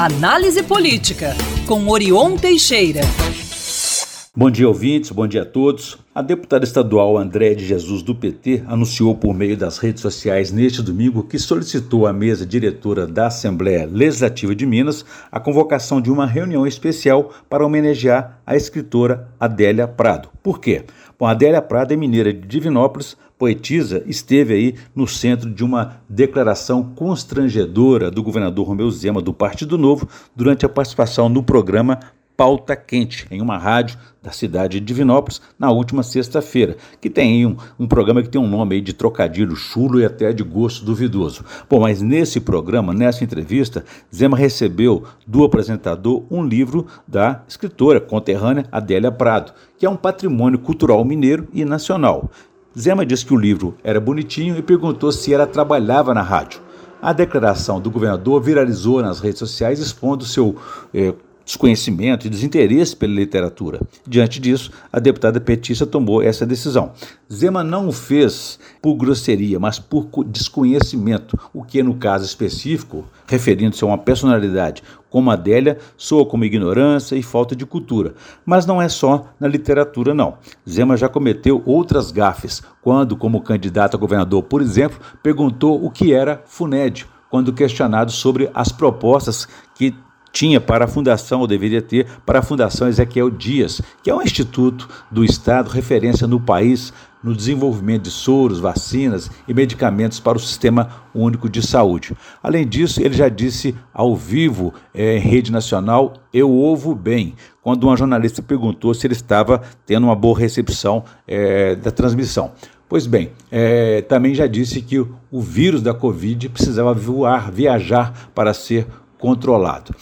Análise Política, com Orion Teixeira. Bom dia, ouvintes, bom dia a todos. A deputada estadual André de Jesus do PT anunciou por meio das redes sociais neste domingo que solicitou à mesa diretora da Assembleia Legislativa de Minas a convocação de uma reunião especial para homenagear a escritora Adélia Prado. Por quê? Bom, Adélia Prado é mineira de Divinópolis, poetisa, esteve aí no centro de uma declaração constrangedora do governador Romeu Zema do Partido Novo durante a participação no programa Pauta Quente, em uma rádio da cidade de Divinópolis, na última sexta-feira, que tem um, um, programa que tem um nome aí de trocadilho chulo e até de gosto duvidoso. Bom, mas nesse programa, nessa entrevista, Zema recebeu do apresentador um livro da escritora conterrânea Adélia Prado, que é um patrimônio cultural mineiro e nacional. Zema disse que o livro era bonitinho e perguntou se ela trabalhava na rádio. A declaração do governador viralizou nas redes sociais, expondo seu eh, desconhecimento e desinteresse pela literatura. Diante disso, a deputada petista tomou essa decisão. Zema não o fez por grosseria, mas por desconhecimento, o que, no caso específico, referindo-se a uma personalidade como Adélia, soa como ignorância e falta de cultura. Mas não é só na literatura, não. Zema já cometeu outras gafes, quando, como candidato a governador, por exemplo, perguntou o que era FUNED, quando questionado sobre as propostas que tinha para a Fundação, ou deveria ter, para a Fundação Ezequiel Dias, que é um instituto do Estado, referência no país no desenvolvimento de soros, vacinas e medicamentos para o Sistema Único de Saúde. Além disso, ele já disse ao vivo é, em rede nacional: Eu ouvo bem, quando uma jornalista perguntou se ele estava tendo uma boa recepção é, da transmissão. Pois bem, é, também já disse que o, o vírus da Covid precisava voar, viajar para ser controlado.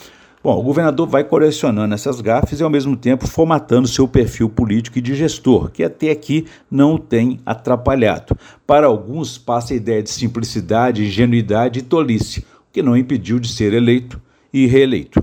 Bom, o governador vai colecionando essas gafes e ao mesmo tempo formatando seu perfil político e de gestor, que até aqui não o tem atrapalhado. Para alguns passa a ideia de simplicidade, ingenuidade e tolice, o que não impediu de ser eleito e reeleito.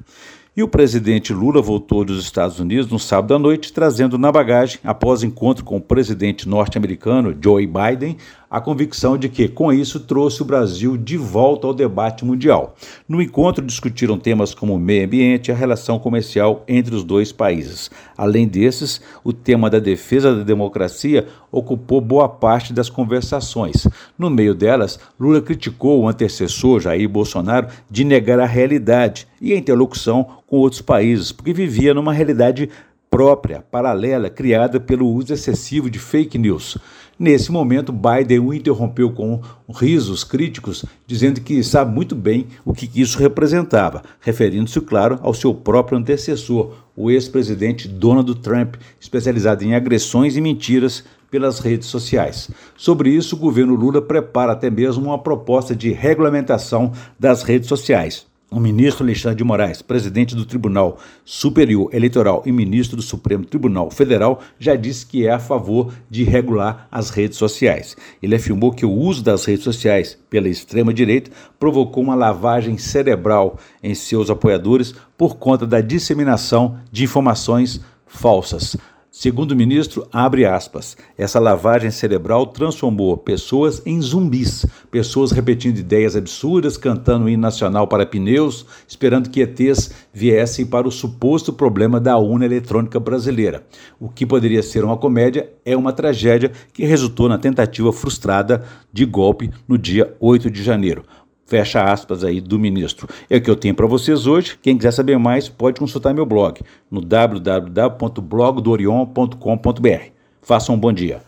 E o presidente Lula voltou dos Estados Unidos no sábado à noite, trazendo na bagagem, após encontro com o presidente norte-americano Joe Biden, a convicção de que, com isso, trouxe o Brasil de volta ao debate mundial. No encontro, discutiram temas como o meio ambiente e a relação comercial entre os dois países. Além desses, o tema da defesa da democracia ocupou boa parte das conversações. No meio delas, Lula criticou o antecessor, Jair Bolsonaro, de negar a realidade e a interlocução com outros países, porque vivia numa realidade própria, paralela, criada pelo uso excessivo de fake news. Nesse momento, Biden o interrompeu com risos críticos, dizendo que sabe muito bem o que isso representava, referindo-se, claro, ao seu próprio antecessor, o ex-presidente Donald Trump, especializado em agressões e mentiras pelas redes sociais. Sobre isso, o governo Lula prepara até mesmo uma proposta de regulamentação das redes sociais. O ministro Alexandre de Moraes, presidente do Tribunal Superior Eleitoral e ministro do Supremo Tribunal Federal, já disse que é a favor de regular as redes sociais. Ele afirmou que o uso das redes sociais pela extrema-direita provocou uma lavagem cerebral em seus apoiadores por conta da disseminação de informações falsas. Segundo o ministro, abre aspas, essa lavagem cerebral transformou pessoas em zumbis, pessoas repetindo ideias absurdas, cantando hino nacional para pneus, esperando que ETs viessem para o suposto problema da urna eletrônica brasileira. O que poderia ser uma comédia é uma tragédia que resultou na tentativa frustrada de golpe no dia 8 de janeiro. Fecha aspas aí do ministro. É o que eu tenho para vocês hoje. Quem quiser saber mais, pode consultar meu blog no www.blogdorion.com.br. Façam um bom dia.